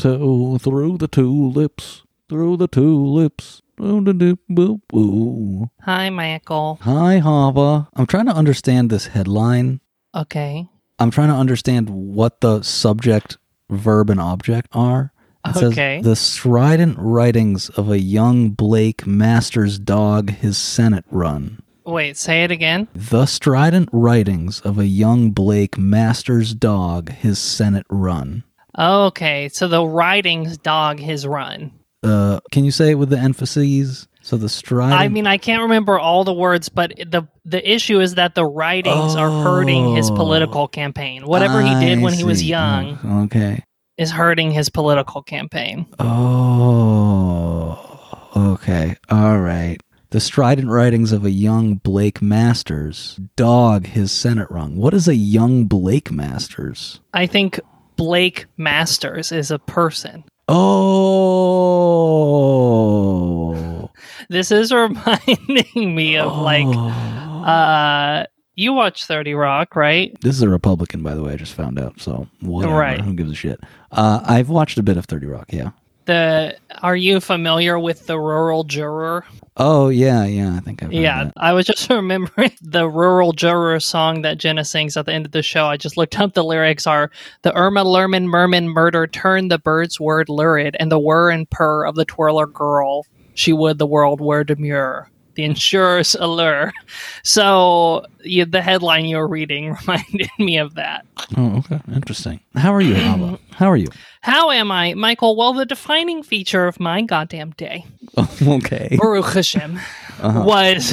Tiptoe through the tulips, through the tulips. Hi, Michael. Hi, Hava. I'm trying to understand this headline. Okay. I'm trying to understand what the subject, verb, and object are. It Okay. says the strident writings of a young Blake Masters dog his Senate run. Wait, say it again. The strident writings of a young Blake Masters dog his Senate run. Okay, so the writings dog his run. Uh, can you say it with the emphases? So the strident. I mean, I can't remember all the words, but the the issue is that the writings are hurting his Oh. political campaign. Whatever he did I when he was young Oh, okay. is hurting his political campaign. Oh, okay. All right. The strident writings of a young Blake Masters dog his Senate rung. What is a young Blake Masters? I think Blake Masters is a person. Oh. This is reminding me of like Oh. uh you watch 30 Rock, right? This is a Republican, by the way. I just found out. So whatever. Right. Who gives a shit? Uh, I've watched a bit of Thirty Rock. Yeah. The are you familiar with the rural juror? Oh yeah, yeah. I think I've. Yeah, that. I was just remembering the rural juror song that Jenna sings at the end of the show. I just looked up the lyrics are the Irma Lerman Merman murder turned the bird's word lurid and the whir and purr of the twirler girl. She would the world were demure. The insurer's allure. So you, the headline you were reading reminded me of that. Oh, okay. Interesting. How are you, Hava? How are you? How am I, Michael? Well, the defining feature of my goddamn day okay. Baruch Hashem Uh-huh. was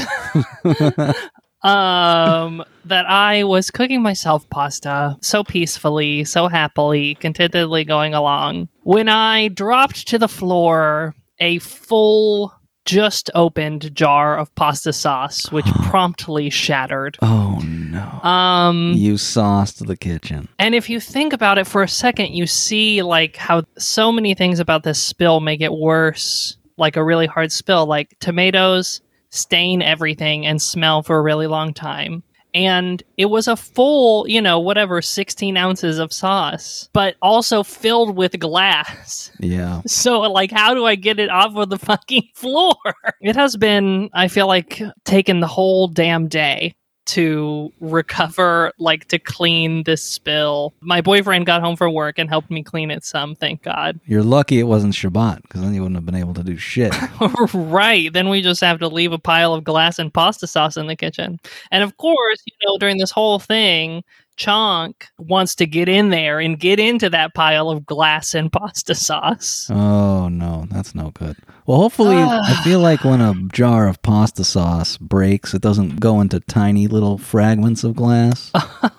um that I was cooking myself pasta so peacefully, so happily, contentedly going along when I dropped to the floor a full just opened jar of pasta sauce which promptly shattered. Oh no. Um You sauced the kitchen. and if you think about it for a second, you see like how so many things about this spill make it worse, like a really hard spill. Like tomatoes stain everything and smell for a really long time. And it was a full, you know, whatever, 16 ounces of sauce, but also filled with glass. Yeah. So, like, how do I get it off of the fucking floor? It has been, I feel like, taken the whole damn day to recover, like, to clean this spill. My boyfriend got home from work and helped me clean it some, thank God. You're lucky it wasn't Shabbat, because then you wouldn't have been able to do shit. right. Then we just have to leave a pile of glass and pasta sauce in the kitchen. And of course, you know, during this whole thing, Chonk wants to get in there and get into that pile of glass and pasta sauce. Oh no, that's no good. Well, hopefully, I feel like when a jar of pasta sauce breaks, it doesn't go into tiny little fragments of glass.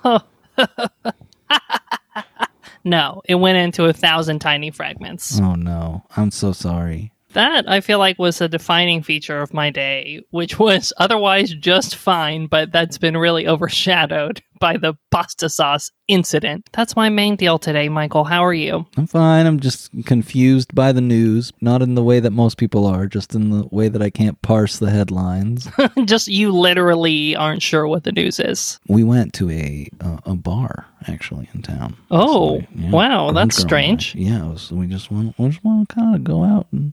No, it went into a thousand tiny fragments. Oh no, I'm so sorry. That I feel like was a defining feature of my day, which was otherwise just fine, but that's been really overshadowed by the pasta sauce incident. That's my main deal today, Michael. How are you? I'm fine. I'm just confused by the news, not in the way that most people are, just in the way that I can't parse the headlines. just you literally aren't sure what the news is. we went to a uh, a bar actually in town. Oh, So, yeah, wow, that's Girl and I- strange. Yeah, was, we just want we just want to kind of go out and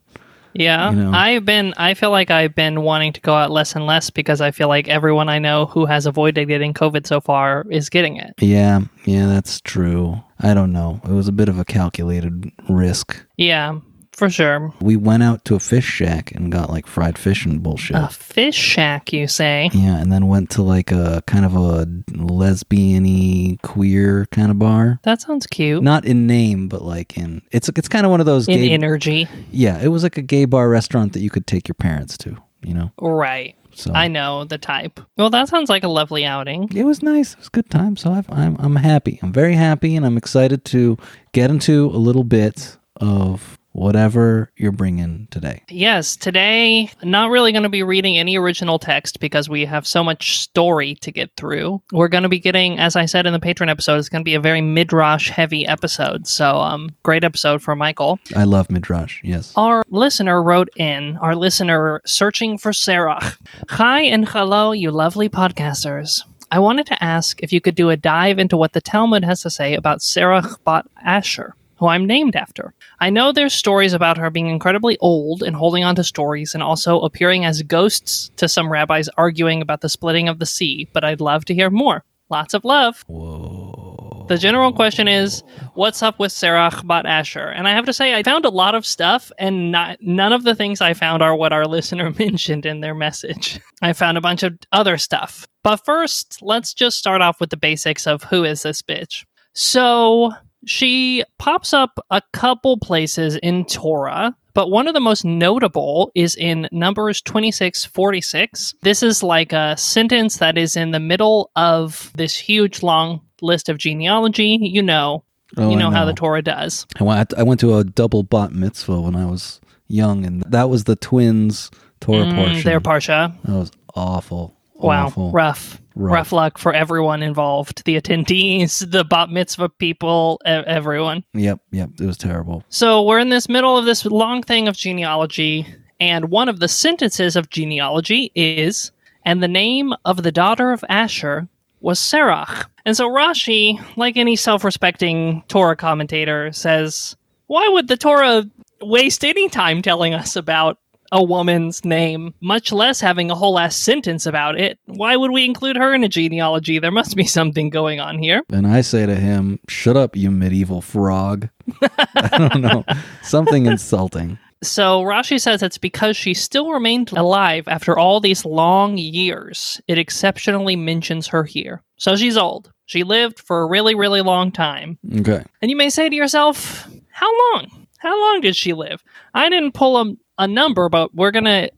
Yeah. You know. I've been I feel like I've been wanting to go out less and less because I feel like everyone I know who has avoided getting COVID so far is getting it. yeah, yeah, that's true. I don't know. It was a bit of a calculated risk. Yeah, for sure. We went out to a fish shack and got like fried fish and bullshit. A fish shack, you say? Yeah, and then went to like a kind of a lesbian-y queer kind of bar. That sounds cute. Not in name, but like in it's it's kind of one of those In gay. energy. yeah, it was like a gay bar restaurant that you could take your parents to. You know, Right. so I know the type. Well, that sounds like a lovely outing. it was nice. It was a good time. So I've, I'm I'm happy. I'm very happy, and I'm excited to get into a little bit of whatever you're bringing today. Yes, today, not really going to be reading any original text because we have so much story to get through. We're going to be getting, as I said in the patron episode, it's going to be a very midrash heavy episode. So, um, great episode for Michael. I love midrash. Yes. Our listener wrote in, our listener searching for Sarah. Hi and hello, you lovely podcasters. I wanted to ask if you could do a dive into what the Talmud has to say about Sarah Bat Asher. Who I'm named after. I know there's stories about her being incredibly old and holding on to stories and also appearing as ghosts to some rabbis arguing about the splitting of the sea, but I'd love to hear more. Lots of love. Whoa. The general question is, what's up with Sarah Bat Asher? And I have to say, I found a lot of stuff, and not, none of the things I found are what our listener mentioned in their message. I found a bunch of other stuff. But first, let's just start off with the basics of who is this bitch. So, she pops up a couple places in Torah, but one of the most notable is in Numbers 2646. This is like a sentence that is in the middle of this huge long list of genealogy. You know, Oh, you I know, how the Torah does. I went, I went to a double bat mitzvah when I was young, and that was the twins Torah Mm, portion. their parsha. that was awful. Wow, Awful. rough. Rough. rough, luck for everyone involved. The attendees, the bat mitzvah people, e- everyone. Yep, yep. It was terrible. So we're in this middle of this long thing of genealogy, and one of the sentences of genealogy is, and the name of the daughter of Asher was Serach. And so Rashi, like any self respecting Torah commentator, says, why would the Torah waste any time telling us about a woman's name, much less having a whole ass sentence about it? Why would we include her in a genealogy? There must be something going on here. And I say to him, "Shut up, you medieval frog." I don't know, something insulting. So Rashi says it's because she still remained alive after all these long years. It exceptionally mentions her here. So she's old. She lived for a really, really long time. Okay. And you may say to yourself, how long? How long did she live? I didn't pull a, a number, but we're going to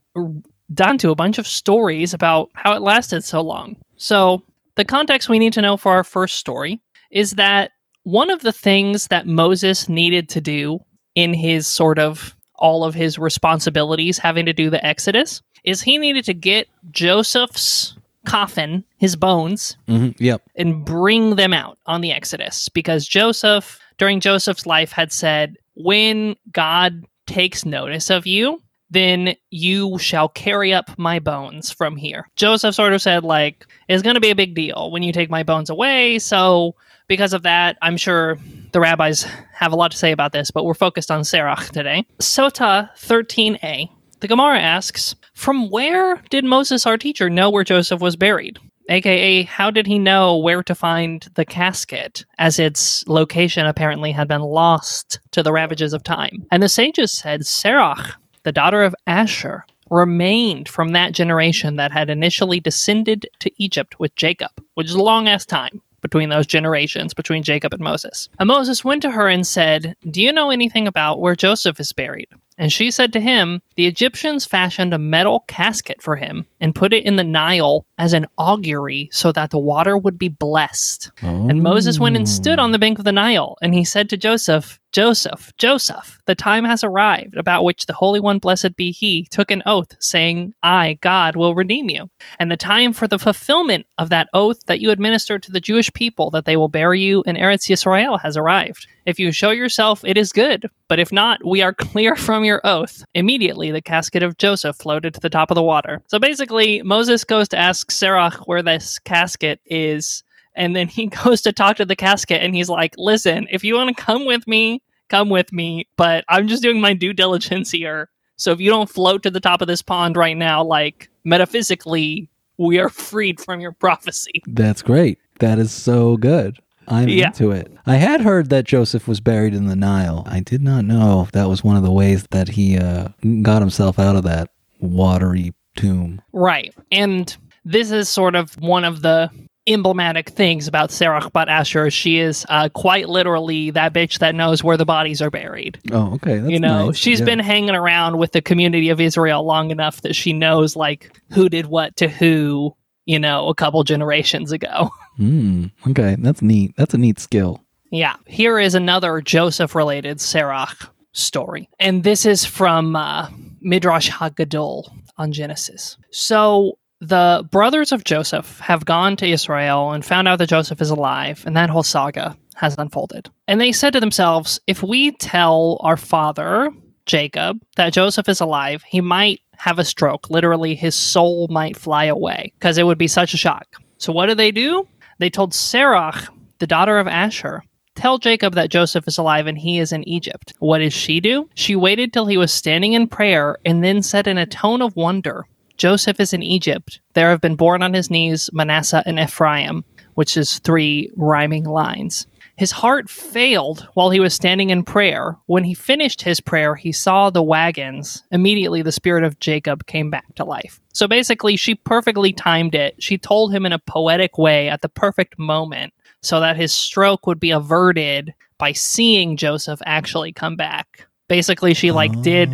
dive into a bunch of stories about how it lasted so long. So the context we need to know for our first story is that one of the things that Moses needed to do in his sort of all of his responsibilities having to do the Exodus is he needed to get Joseph's coffin, his bones, hmm Yep. and bring them out on the Exodus because Joseph, during Joseph's life, had said, When God takes notice of you, then you shall carry up my bones from here. Joseph sort of said, like, it's going to be a big deal when you take my bones away. So, because of that, I'm sure the rabbis have a lot to say about this, but we're focused on Serach today. Sota 13a. The Gemara asks, From where did Moses, our teacher, know where Joseph was buried? AKA, how did he know where to find the casket, as its location apparently had been lost to the ravages of time? And the sages said, Serach, the daughter of Asher, remained from that generation that had initially descended to Egypt with Jacob, which is a long ass time between those generations, between Jacob and Moses. And Moses went to her and said, Do you know anything about where Joseph is buried? And she said to him, The Egyptians fashioned a metal casket for him and put it in the Nile as an augury so that the water would be blessed. And Moses went and stood on the bank of the Nile, and he said to Joseph, Joseph, Joseph, the time has arrived about which the Holy One, blessed be He, took an oath, saying, I, God, will redeem you. And the time for the fulfillment of that oath that you administered to the Jewish people that they will bury you in Eretz Yisrael has arrived. If you show yourself, it is good. But if not, we are clear from your oath. Immediately, the casket of Joseph floated to the top of the water. So basically, Moses goes to ask Sarah where this casket is. And then he goes to talk to the casket and he's like, listen, if you want to come with me, come with me. But I'm just doing my due diligence here. So if you don't float to the top of this pond right now, like metaphysically, we are freed from your prophecy. That's great. That is so good. I'm Yeah. into it. I had heard that Joseph was buried in the Nile. I did not know if that was one of the ways that he uh, got himself out of that watery tomb. Right. And this is sort of one of the emblematic things about Sarah Bat Asher. She is uh, quite literally that bitch that knows where the bodies are buried. Oh, okay. That's you know, nice. she's Yeah. been hanging around with the community of Israel long enough that she knows like who did what to who, you know, a couple generations ago. Hmm. Okay, that's neat. That's a neat skill. Yeah. Here is another Joseph related Serach story. And this is from uh, Midrash Haggadol on Genesis. So the brothers of Joseph have gone to Israel and found out that Joseph is alive, and that whole saga has unfolded. And they said to themselves, if we tell our father, Jacob, that Joseph is alive, he might have a stroke. Literally, his soul might fly away because it would be such a shock. So what do they do? They told Sarah, the daughter of Asher, Tell Jacob that Joseph is alive and he is in Egypt. What does she do? She waited till he was standing in prayer and then said in a tone of wonder, Joseph is in Egypt. There have been born on his knees Manasseh and Ephraim, which is three rhyming lines. His heart failed while he was standing in prayer. When he finished his prayer, he saw the wagons. Immediately, the spirit of Jacob came back to life. So basically, she perfectly timed it. She told him in a poetic way at the perfect moment so that his stroke would be averted by seeing Joseph actually come back. Basically, she like did,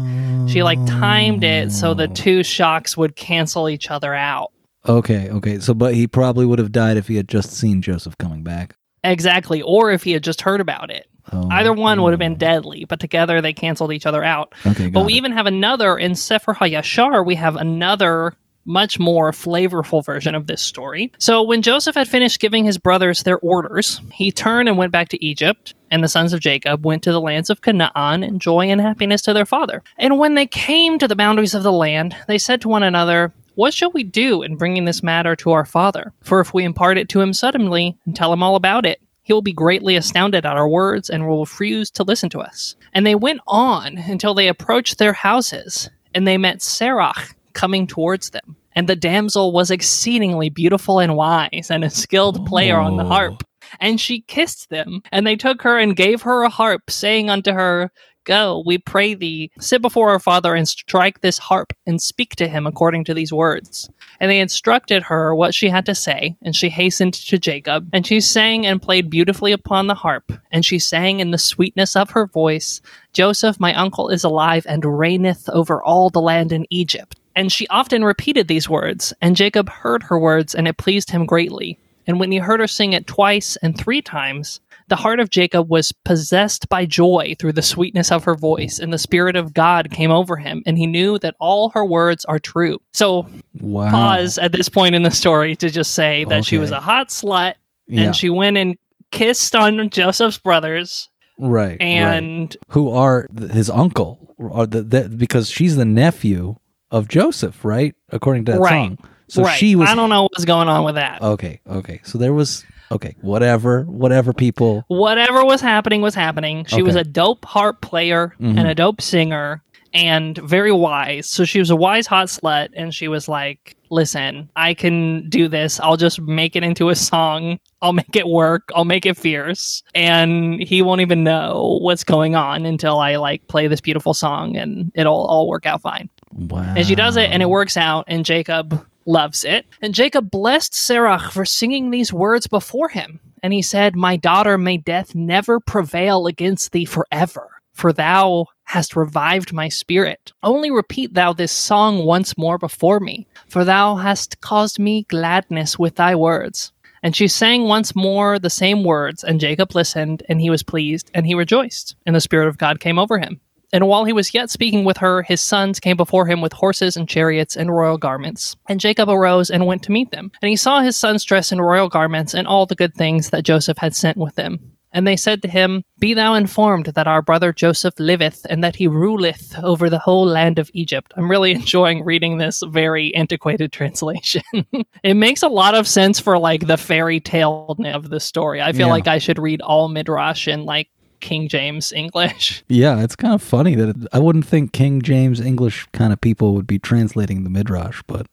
she like timed it so the two shocks would cancel each other out. Okay, okay. So, but he probably would have died if he had just seen Joseph coming back. Exactly. Or if he had just heard about it. Oh, Either one would have been deadly, but together they canceled each other out. Okay, But we it. even have another in Sefer HaYashar, we have another much more flavorful version of this story. So when Joseph had finished giving his brothers their orders, he turned and went back to Egypt, and the sons of Jacob went to the lands of Canaan in joy and happiness to their father. And when they came to the boundaries of the land, they said to one another, what shall we do in bringing this matter to our father? For if we impart it to him suddenly and tell him all about it, he will be greatly astounded at our words and will refuse to listen to us. And they went on until they approached their houses, and they met Serach coming towards them. And the damsel was exceedingly beautiful and wise, and a skilled player on the Oh. harp. And she kissed them, and they took her and gave her a harp, saying unto her, Go, we pray thee, sit before our father and strike this harp, and speak to him according to these words. And they instructed her what she had to say, and she hastened to Jacob, and she sang and played beautifully upon the harp, and she sang in the sweetness of her voice, Joseph, my uncle, is alive and reigneth over all the land in Egypt. And she often repeated these words, and Jacob heard her words, and it pleased him greatly. And when he heard her sing it twice and three times, the heart of Jacob was possessed by joy through the sweetness of her voice, and the Spirit of God came over him, and he knew that all her words are true. So, Wow. pause at this point in the story to just say that she was a hot slut, Yeah. and she went and kissed on Joseph's brothers, right. right. and who are th- his uncle, or the, the, because she's the nephew of Joseph, right? According to that Right. song. So right, she was. I don't know what's going on with that. Okay, okay. So there was. Okay, whatever, whatever. People. whatever was happening was happening. She was a dope harp player Mhm. and a dope singer and very wise. So she was a wise hot slut and she was like, "Listen, I can do this. I'll just make it into a song. I'll make it work. I'll make it fierce and he won't even know what's going on until I like play this beautiful song and it'll all work out fine." Wow. And she does it, and it works out, and Jacob loves it. And Jacob blessed Serach for singing these words before him. And he said, My daughter, may death never prevail against thee forever, for thou hast revived my spirit. Only repeat thou this song once more before me, for thou hast caused me gladness with thy words. And she sang once more the same words, and Jacob listened, and he was pleased, and he rejoiced, and the Spirit of God came over him. And while he was yet speaking with her, his sons came before him with horses and chariots and royal garments. And Jacob arose and went to meet them. And he saw his sons dressed in royal garments and all the good things that Joseph had sent with them. And they said to him, Be thou informed that our brother Joseph liveth, and that he ruleth over the whole land of Egypt. I'm really enjoying reading this very antiquated translation. it makes a lot of sense for like the fairy tale of the story. I feel Yeah. like I should read all Midrash in like King James English. Yeah, it's kind of funny that it, I wouldn't think King James English kind of people would be translating the midrash, but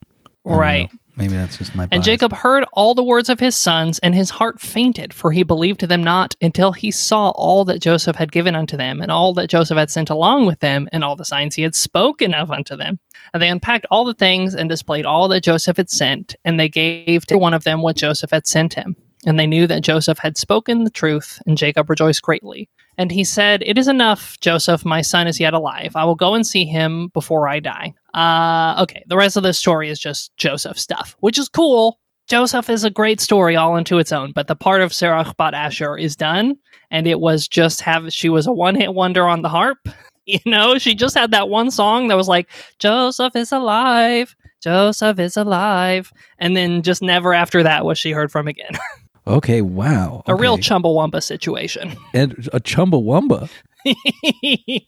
Right. know. Maybe that's just my. And bias. Jacob heard all the words of his sons, and his heart fainted, for he believed them not until he saw all that Joseph had given unto them, and all that Joseph had sent along with them, and all the signs he had spoken of unto them. And they unpacked all the things and displayed all that Joseph had sent, and they gave to one of them what Joseph had sent him. And they knew that Joseph had spoken the truth, and Jacob rejoiced greatly. And he said, It is enough, Joseph, my son is yet alive. I will go and see him before I die. Uh, okay, the rest of the story is just Joseph stuff, which is cool. Joseph is a great story all into its own, but the part of Sarah Bat Asher is done, and it was just have she was a one hit wonder on the harp. You know, she just had that one song that was like, Joseph is alive, Joseph is alive, and then just never after that was she heard from again. Okay, wow. a real. Chumbawamba situation. and a Chumbawamba.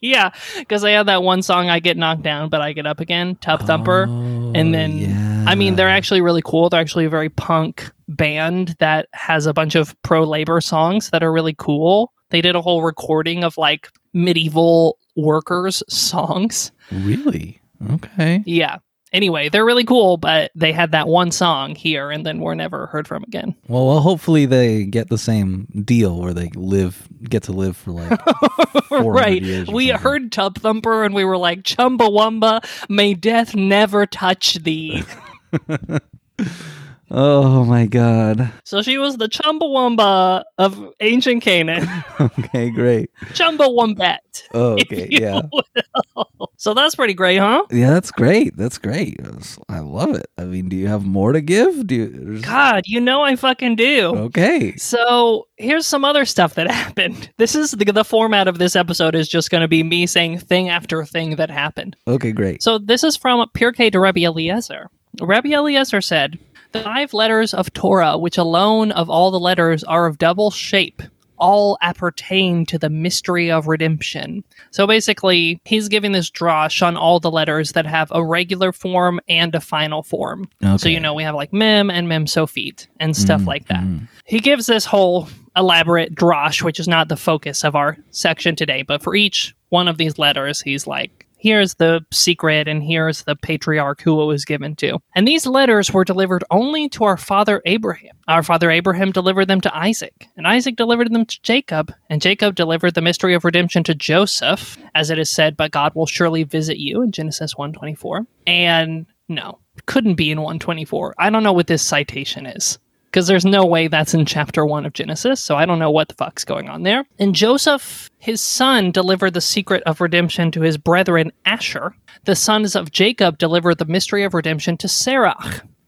yeah, because they have that one song, I Get Knocked Down, but I Get Up Again, Tub Thumper. Oh, and then yeah. I mean, they're actually really cool. They're actually a very punk band that has a bunch of pro labor songs that are really cool. They did a whole recording of like medieval workers' songs. Really? Okay. Yeah. Anyway, they're really cool, but they had that one song here and then were never heard from again. Well, well, hopefully they get the same deal where they live, get to live for like right. We something. heard Tub Thumper and we were like, Chumbawamba, may death never touch thee. Oh my god. so she was the Chumbawamba of ancient Canaan. Okay, great. Chumbawambette. Oh, okay, yeah. will. So that's pretty great, huh? Yeah, that's great. That's great. I love it. I mean, do you have more to give? Do you, God, you know I fucking do. Okay. So here's some other stuff that happened. This is the, the format of this episode is just going to be me saying thing after thing that happened. Okay, great. So this is from Pirkei de Rabbi Eliezer. Rabbi Eliezer said, five letters of Torah, which alone of all the letters are of double shape, all appertain to the mystery of redemption. So basically, he's giving this drosh on all the letters that have a regular form and a final form. So, you know, we have like mem and mem sophit and stuff Mm, like that. mm. He gives this whole elaborate drosh, which is not the focus of our section today, but for each one of these letters, he's like, here's the secret and here's the patriarch who it was given to. And these letters were delivered only to our father Abraham. Our father Abraham delivered them to Isaac, and Isaac delivered them to Jacob, and Jacob delivered the mystery of redemption to Joseph, as it is said, but God will surely visit you in Genesis 124. And no, couldn't be in 124. I don't know what this citation is because there's no way that's in chapter one of Genesis, so I don't know what the fuck's going on there. And Joseph, his son, delivered the secret of redemption to his brethren Asher. The sons of Jacob delivered the mystery of redemption to Sarah,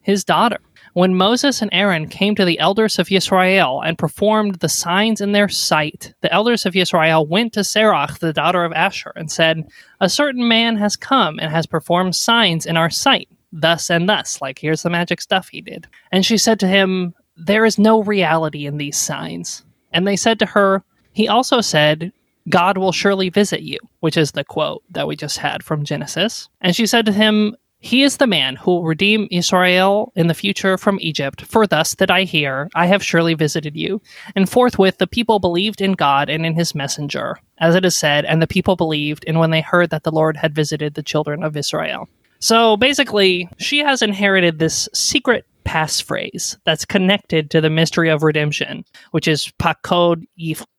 his daughter. When Moses and Aaron came to the elders of Israel and performed the signs in their sight, the elders of Israel went to Sarah, the daughter of Asher, and said, A certain man has come and has performed signs in our sight thus and thus. Like, here's the magic stuff he did. And she said to him, There is no reality in these signs. And they said to her, He also said, God will surely visit you, which is the quote that we just had from Genesis. And she said to him, He is the man who will redeem Israel in the future from Egypt. For thus that I hear, I have surely visited you. And forthwith the people believed in God and in his messenger, as it is said, and the people believed, and when they heard that the Lord had visited the children of Israel. So basically, she has inherited this secret passphrase that's connected to the mystery of redemption, which is pakod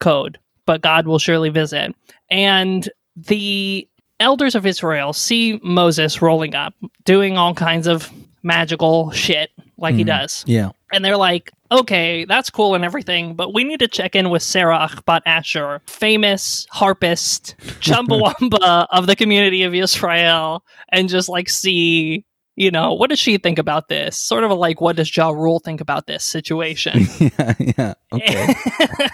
code." but God will surely visit. And the elders of Israel see Moses rolling up, doing all kinds of magical shit like he Mhm. does. Yeah. And they're like, okay, that's cool and everything, but we need to check in with Sarah Bat Asher, famous harpist, Chumbawamba of the community of Israel, and just like see, you know, what does she think about this? Sort of like, what does Ja Rule think about this situation? yeah. Yeah. Okay.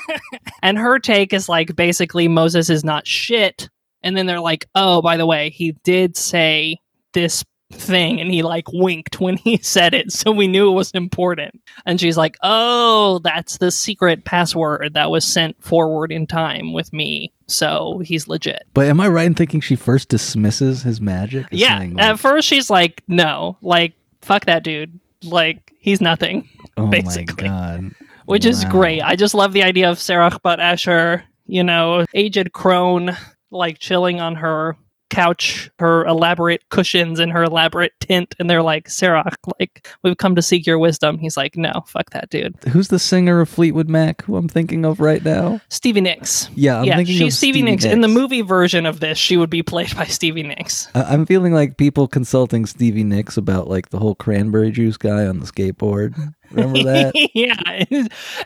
and her take is like basically Moses is not shit. And then they're like, oh, by the way, he did say this thing and he like winked when he said it. So we knew it was important. And she's like, oh, that's the secret password that was sent forward in time with me. So he's legit. But am I right in thinking she first dismisses his magic? yeah. saying, At first, she's like, no, like, fuck that dude. Like, he's nothing. oh basically. my god. which is great. I just love the idea of Sarah Bat Asher, you know, aged crone, like chilling on her couch, her elaborate cushions and her elaborate tent, and they're like, Sarah, like, we've come to seek your wisdom. He's like, no, fuck that dude. Who's the singer of Fleetwood Mac who I'm thinking of right now? Stevie Nicks. Yeah, I'm yeah, thinking she's of Stevie, Stevie Nicks. In the movie version of this, she would be played by Stevie Nicks. I'm feeling like people consulting Stevie Nicks about like the whole cranberry juice guy on the skateboard. Remember that? yeah.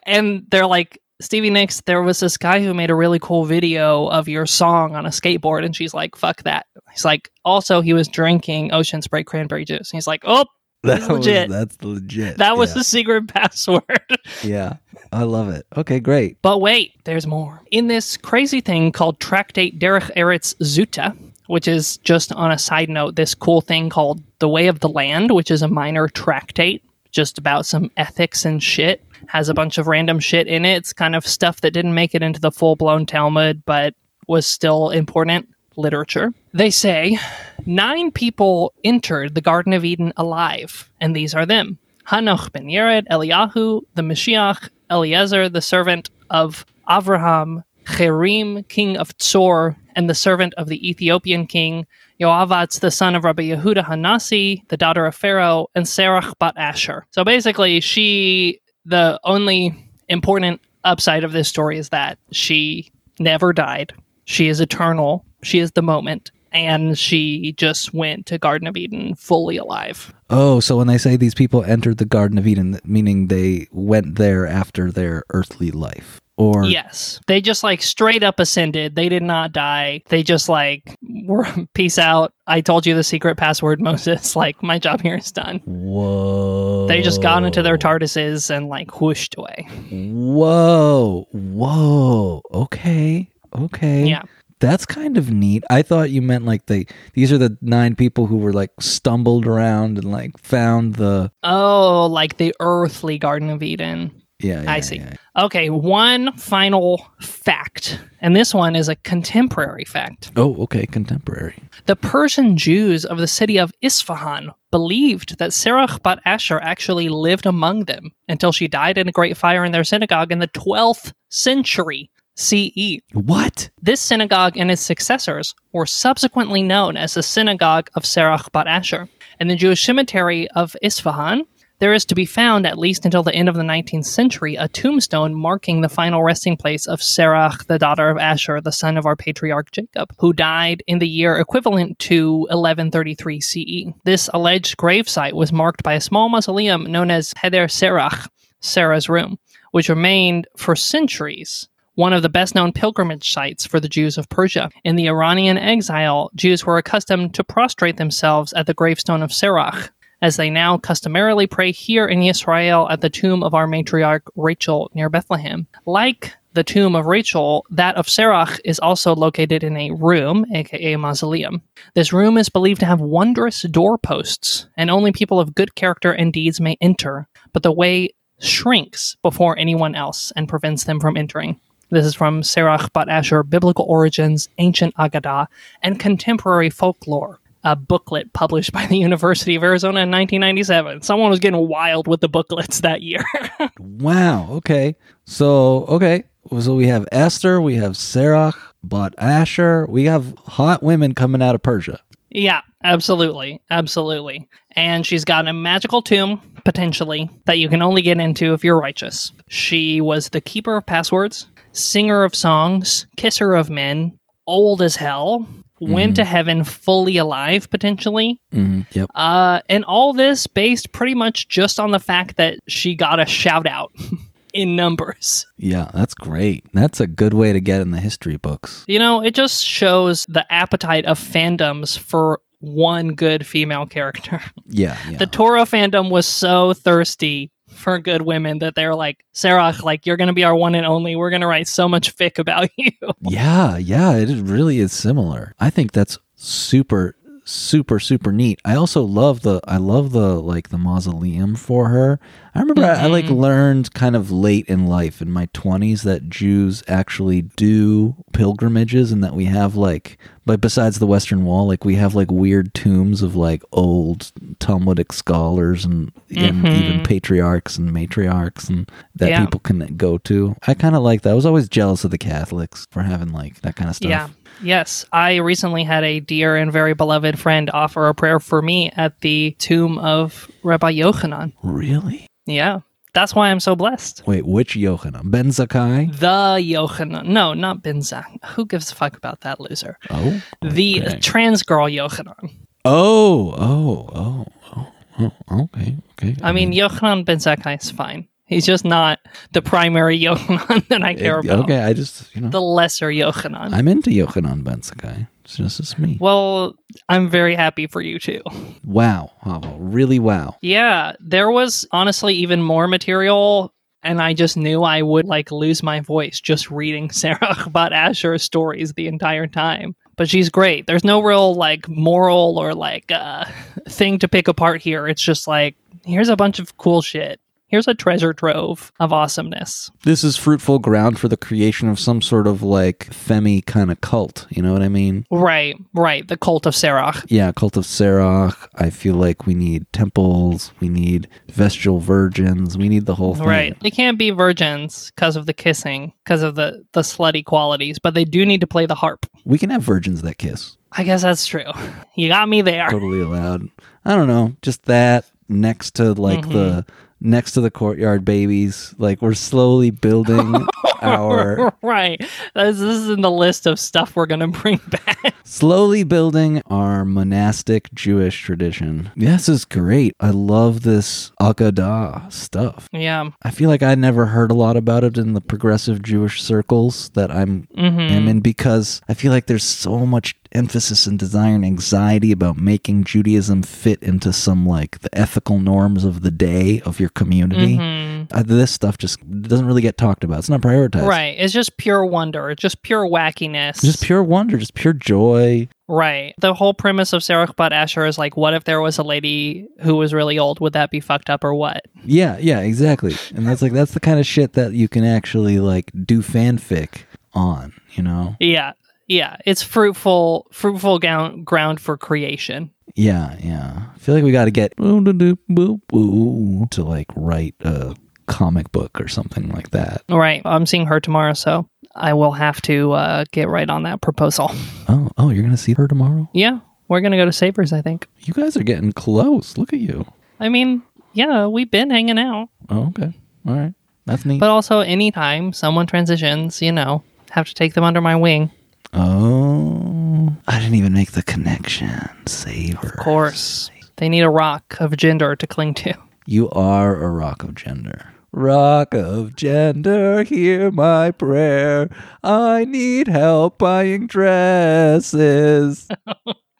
And they're like, Stevie Nicks, there was this guy who made a really cool video of your song on a skateboard. And she's like, fuck that. He's like, also, he was drinking ocean spray cranberry juice. And he's like, oh, that That's legit. Was, that's legit. that was yeah. the secret password. yeah. I love it. Okay, great. But wait, there's more. In this crazy thing called Tractate Derech Eretz Zuta, which is just on a side note, this cool thing called The Way of the Land, which is a minor tractate just about some ethics and shit. Has a bunch of random shit in it. It's kind of stuff that didn't make it into the full blown Talmud, but was still important literature. They say nine people entered the Garden of Eden alive, and these are them Hanoch ben Yered, Eliyahu, the Mashiach, Eliezer, the servant of Avraham, Cherim, king of Tsor, and the servant of the Ethiopian king, Yoavatz, the son of Rabbi Yehuda Hanasi, the daughter of Pharaoh, and Serach bat Asher. So basically, she, the only important upside of this story is that she never died. She is eternal. She is the moment. And she just went to Garden of Eden fully alive. Oh, so when they say these people entered the Garden of Eden, meaning they went there after their earthly life? Or Yes. They just like straight up ascended. They did not die. They just like were peace out. I told you the secret password, Moses. Like my job here is done. Whoa. They just got into their TARDISes and like whooshed away. Whoa. Whoa. Okay. Okay. Yeah. That's kind of neat. I thought you meant like they these are the nine people who were like stumbled around and like found the Oh, like the earthly Garden of Eden. Yeah, yeah I see. yeah. Okay, one final fact. And this one is a contemporary fact. Oh, okay, contemporary. The Persian Jews of the city of Isfahan believed that Serach bat Asher actually lived among them until she died in a great fire in their synagogue in the 12th century CE. What? This synagogue and its successors were subsequently known as the Synagogue of Serach bat Asher. And the Jewish cemetery of Isfahan, there is to be found, at least until the end of the 19th century, a tombstone marking the final resting place of Serach, the daughter of Asher, the son of our patriarch Jacob, who died in the year equivalent to 1133 CE. This alleged gravesite was marked by a small mausoleum known as Heder Serach, Sarah's room, which remained for centuries one of the best known pilgrimage sites for the Jews of Persia. In the Iranian exile, Jews were accustomed to prostrate themselves at the gravestone of Serach, as they now customarily pray here in Israel at the tomb of our matriarch Rachel near Bethlehem. Like the tomb of Rachel, that of Serach is also located in a room, aka a mausoleum. This room is believed to have wondrous doorposts, and only people of good character and deeds may enter, but the way shrinks before anyone else and prevents them from entering. This is from Serach Bat Asher, Biblical Origins, Ancient Agadah, and Contemporary Folklore, a booklet published by the University of Arizona in 1997. Someone was getting wild with the booklets that year. Wow. Okay. So okay. So we have Esther, we have Serach, bat Asher, we have hot women coming out of Persia. yeah, absolutely. Absolutely. And she's got a magical tomb, potentially, that you can only get into if you're righteous. She was the keeper of passwords, singer of songs, kisser of men, old as hell, went to heaven fully alive, potentially. hmm Yep. Uh, and all this based pretty much just on the fact that she got a shout out in numbers. Yeah, that's great. That's a good way to get in the history books. You know, it just shows the appetite of fandoms for one good female character. Yeah. yeah. The Torah fandom was so thirsty for good women that they're like, Sarah, like, you're going to be our one and only. We're going to write so much fic about you. Yeah, yeah, it really is similar. I think that's super super super neat. I also love the I love the like the mausoleum for her. I remember I, I like mm-hmm. learned kind of late in life in my 20s that Jews actually do pilgrimages and that we have like but besides the western wall like we have like weird tombs of like old talmudic scholars and, and even mm-hmm. patriarchs and matriarchs and that Yeah. people can go to. I kind of like that. I was always jealous of the Catholics for having like that kind of stuff. Yeah. Yes. I recently had a dear and very beloved friend offer a prayer for me at the tomb of Rabbi Yochanan. Really? Yeah. That's why I'm so blessed. Wait, which Yochanan? Ben Zakkai? The Yochanan. No, not Ben Zach. Who gives a fuck about that loser? Oh. The trans girl Yochanan. Oh, oh, oh, oh, oh, okay, okay. I mean, Yochanan Ben Zakkai is fine. He's just not the primary Yochanan that I care about. okay, I just, you know, The lesser Yochanan. I'm into Yochanan Ben Zakkai. It's just, just me. well, I'm very happy for you too. Wow. Oh, really wow. Yeah, there was honestly even more material, and I just knew I would like lose my voice just reading Serach bat Asher's stories the entire time. But she's great. There's no real like moral or like uh, thing to pick apart here. It's just like here's a bunch of cool shit. Here's a treasure trove of awesomeness. This is fruitful ground for the creation of some sort of like femi kind of cult. You know what I mean? Right, right. The cult of Serach. Yeah, cult of Serach. I feel like we need temples. We need vestal virgins. We need the whole thing. Right. They can't be virgins because of the kissing, because of the, the slutty qualities, but they do need to play the harp. We can have virgins that kiss. I guess that's true. You got me there. Totally allowed. I don't know. Just that next to like Mm-hmm. the next to the courtyard babies. Like we're slowly building our right. This, this is in the list of stuff we're going to bring back. slowly building our monastic Jewish tradition. This is great. I love this Agadah stuff. yeah. I feel like I never heard a lot about it in the progressive Jewish circles that I'm hmm am in because I feel like there's so much emphasis and desire and anxiety about making Judaism fit into some like the ethical norms of the day of your community. Mhm. Uh, this stuff just doesn't really get talked about. It's not prioritized. Right. It's just pure wonder. It's just pure wackiness. Just pure wonder, just pure joy. Right. The whole premise of Sarah Bat Asher is like, what if there was a lady who was really old? Would that be fucked up or what? Yeah, yeah, exactly. And that's like that's the kind of shit that you can actually like do fanfic on, you know? Yeah. Yeah. It's fruitful, fruitful ground, ground for creation. Yeah, yeah. I feel like we got to get to like write a comic book or something like that. All right. I'm seeing her tomorrow, so I will have to uh, get right on that proposal. Oh, oh, you're gonna see her tomorrow. Yeah. We're going to go to Sabres, I think. You guys are getting close. Look at you. I mean, yeah, we've been hanging out. Oh, okay. All right. That's neat. But also, anytime someone transitions, you know, have to take them under my wing. Oh, I didn't even make the connection. Save her. Of course. They need a rock of gender to cling to. You are a rock of gender. Rock of gender, hear my prayer. I need help buying dresses.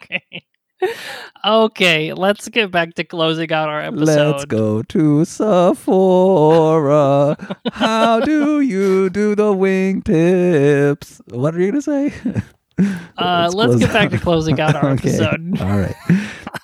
Okay. Okay, let's get back to closing out our episode. Let's go to Sephora. How do you do the wingtips? What are you gonna say? Uh, let's close get back to closing out our Okay. episode. All right.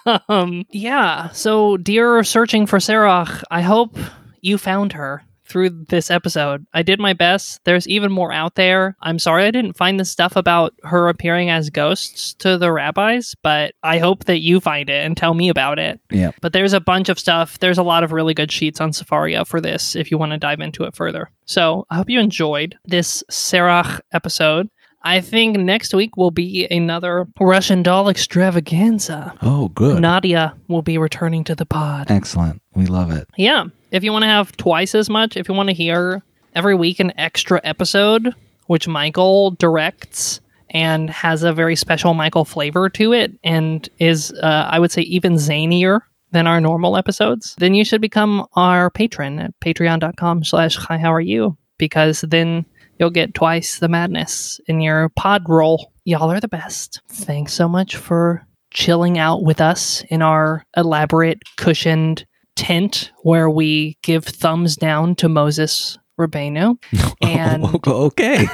Um, yeah. So, dear searching for Serach, I hope you found her through this episode. I did my best. There's even more out there. I'm sorry I didn't find the stuff about her appearing as ghosts to the rabbis, but I hope that you find it and tell me about it. Yeah. But there's a bunch of stuff. There's a lot of really good sheets on Sefaria for this if you want to dive into it further. So I hope you enjoyed this Serach episode. I think next week will be another Russian doll extravaganza. Oh, good. Nadia will be returning to the pod. Excellent. We love it. Yeah. If you want to have twice as much, if you want to hear every week an extra episode, which Michael directs and has a very special Michael flavor to it and is, uh, I would say, even zanier than our normal episodes, then you should become our patron at patreon.com slash hi how are you because then you'll get twice the madness in your pod roll. Y'all are the best. Thanks so much for chilling out with us in our elaborate cushioned tent where we give thumbs down to Moses Rabbeinu. And okay.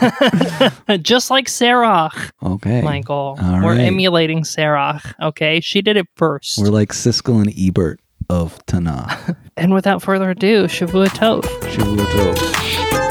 just like Sarah, Okay. Michael, All we're right. emulating Sarah. Okay. She did it 1st We're like Siskel and Ebert of Tanakh. and without further ado, Shavua Tov. Shavua Tov.